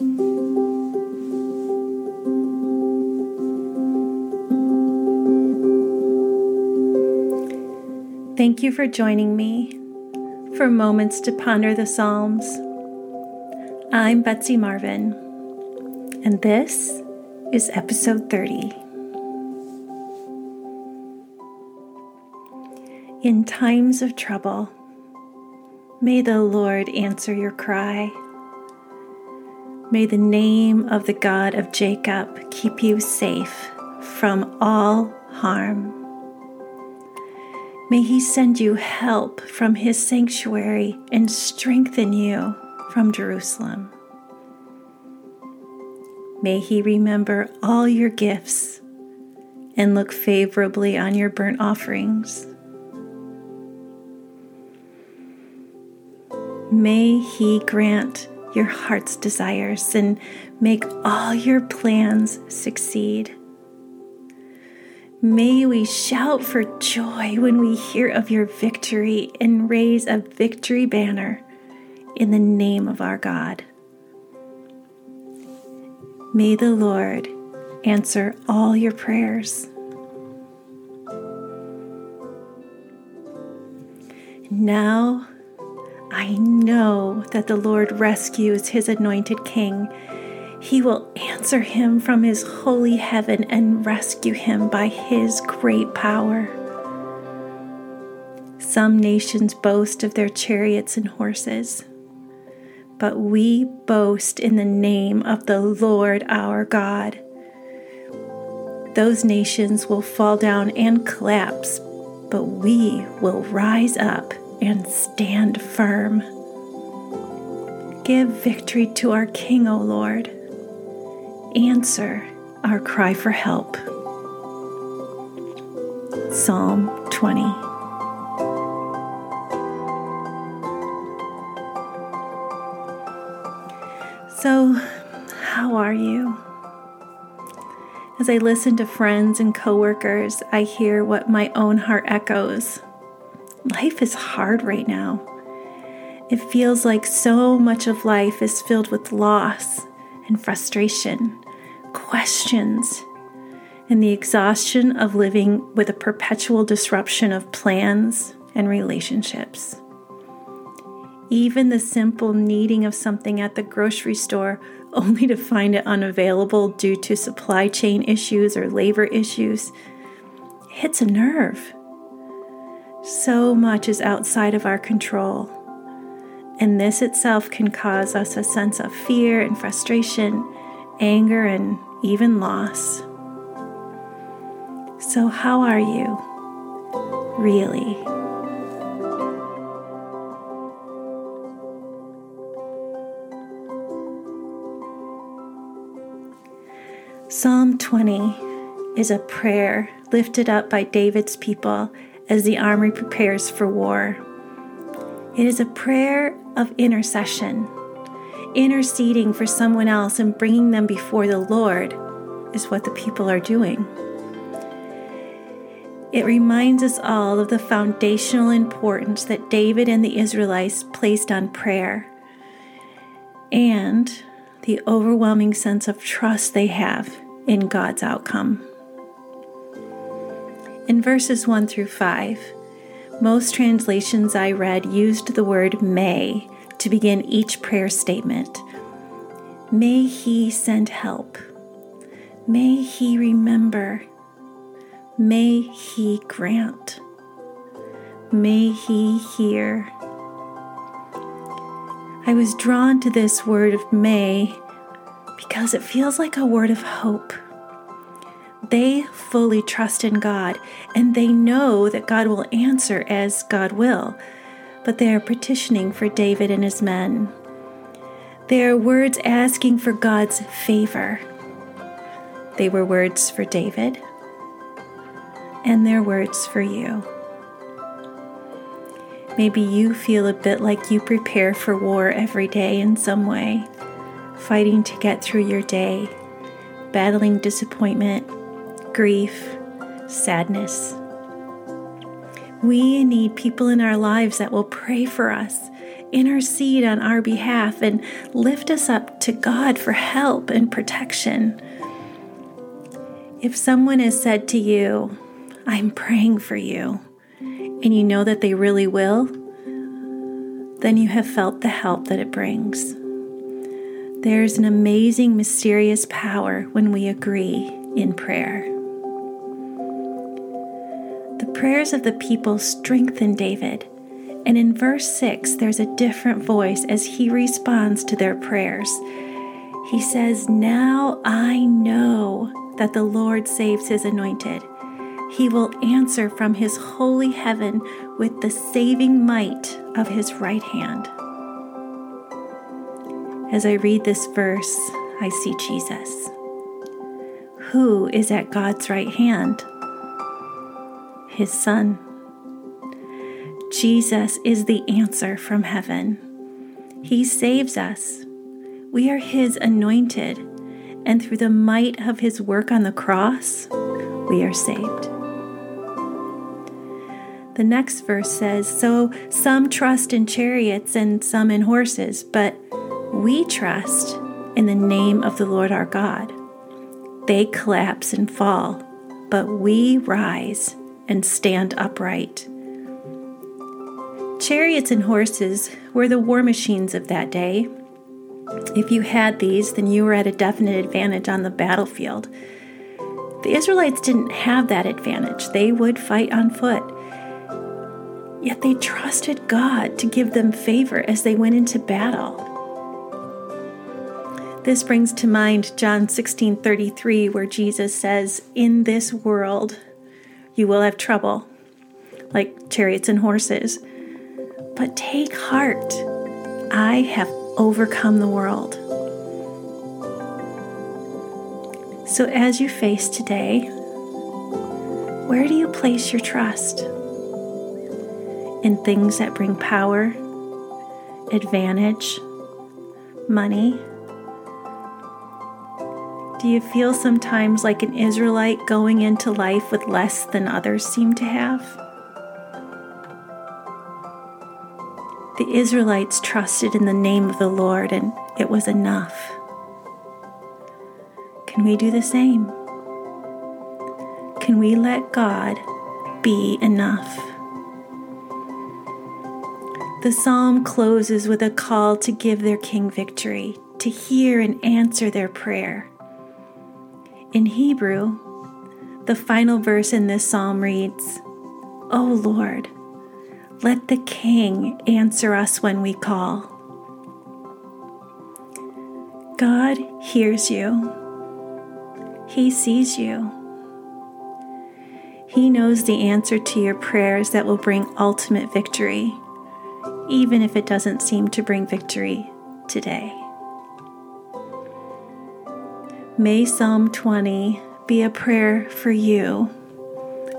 Thank you for joining me for moments to ponder the Psalms. I'm Betsy Marvin, and this is episode 30. In times of trouble, may the Lord answer your cry. May the name of the God of Jacob keep you safe from all harm. May He send you help from His sanctuary and strengthen you from Jerusalem. May He remember all your gifts and look favorably on your burnt offerings. May He grant your heart's desires and make all your plans succeed. May we shout for joy when we hear of your victory and raise a victory banner in the name of our God. May the Lord answer all your prayers. Now I know that the Lord rescues his anointed king he will answer him from his holy heaven and rescue him by his great power. Some nations boast of their chariots and horses, but we boast in the name of the Lord our God. Those nations will fall down and collapse, but we will rise up and stand firm. Give victory to our King, O Lord answer our cry for help. Psalm 20. So, how are you? As I listen to friends and coworkers, I hear what my own heart echoes. Life is hard right now. It feels like so much of life is filled with loss and frustration, questions, and the exhaustion of living with a perpetual disruption of plans and relationships. Even the simple needing of something at the grocery store only to find it unavailable due to supply chain issues or labor issues hits a nerve. So much is outside of our control and this itself can cause us a sense of fear and frustration, anger, and even loss. So, how are you? Really? Psalm 20 is a prayer lifted up by David's people as the army prepares for war. It is a prayer of intercession. Interceding for someone else and bringing them before the Lord is what the people are doing. It reminds us all of the foundational importance that David and the Israelites placed on prayer and the overwhelming sense of trust they have in God's outcome. In verses 1 through 5, most translations I read used the word may to begin each prayer statement. May He send help. May He remember. May He grant. May He hear. I was drawn to this word of may because it feels like a word of hope. They fully trust in God and they know that God will answer as God will, but they are petitioning for David and his men. They are words asking for God's favor. They were words for David, and they're words for you. Maybe you feel a bit like you prepare for war every day in some way, fighting to get through your day, battling disappointment, grief, sadness. We need people in our lives that will pray for us intercede on our behalf and lift us up to God for help and protection. If someone has said to you, I'm praying for you, and you know that they really will, then you have felt the help that it brings. There's an amazing, mysterious power when we agree in prayer. Prayers of the people strengthen David, and in verse 6, there's a different voice as he responds to their prayers. He says, Now I know that the Lord saves his anointed. He will answer from his holy heaven with the saving might of his right hand. As I read this verse, I see Jesus. Who is at God's right hand? His Son. Jesus is the answer from heaven. He saves us. We are His anointed, and through the might of His work on the cross, we are saved. The next verse says So some trust in chariots and some in horses, but we trust in the name of the Lord our God. They collapse and fall, but we rise and stand upright. Chariots and horses were the war machines of that day. If you had these, then you were at a definite advantage on the battlefield. The Israelites didn't have that advantage. They would fight on foot. Yet they trusted God to give them favor as they went into battle. This brings to mind John 16:33 where Jesus says, "In this world you will have trouble, like chariots and horses. But take heart. I have overcome the world." So as you face today, where do you place your trust? in things that bring power, advantage, money? Do you feel sometimes like an Israelite going into life with less than others seem to have? The Israelites trusted in the name of the Lord and it was enough. Can we do the same? Can we let God be enough? The psalm closes with a call to give their king victory, to hear and answer their prayer. In Hebrew, the final verse in this psalm reads, O Lord, let the king answer us when we call. God hears you. He sees you. He knows the answer to your prayers that will bring ultimate victory even if it doesn't seem to bring victory today. May Psalm 20 be a prayer for you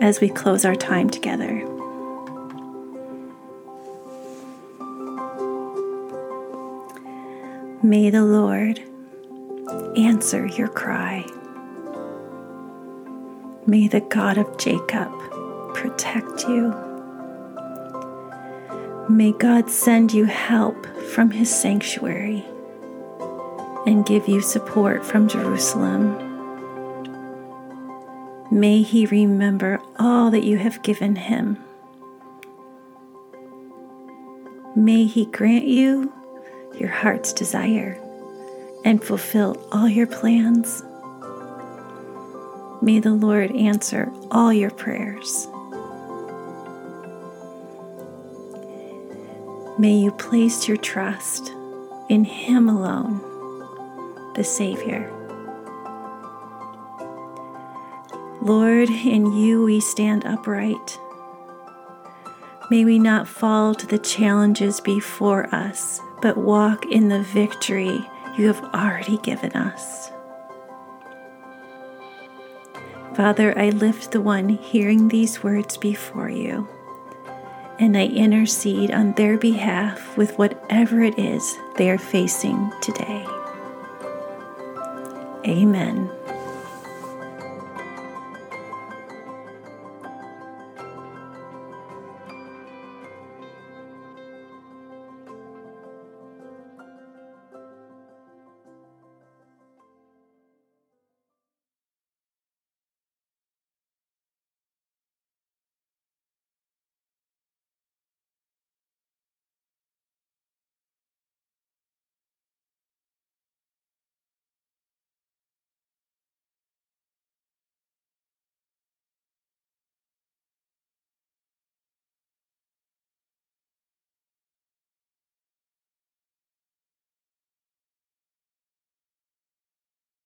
as we close our time together. May the Lord answer your cry. May the God of Jacob protect you. May God send you help from his sanctuary and give you support from Jerusalem. May he remember all that you have given him. May he grant you your heart's desire and fulfill all your plans. May the Lord answer all your prayers. May you place your trust in Him alone, the Savior. Lord, in you we stand upright. May we not fall to the challenges before us, but walk in the victory you have already given us. Father, I lift the one hearing these words before you and I intercede on their behalf with whatever it is they are facing today. Amen.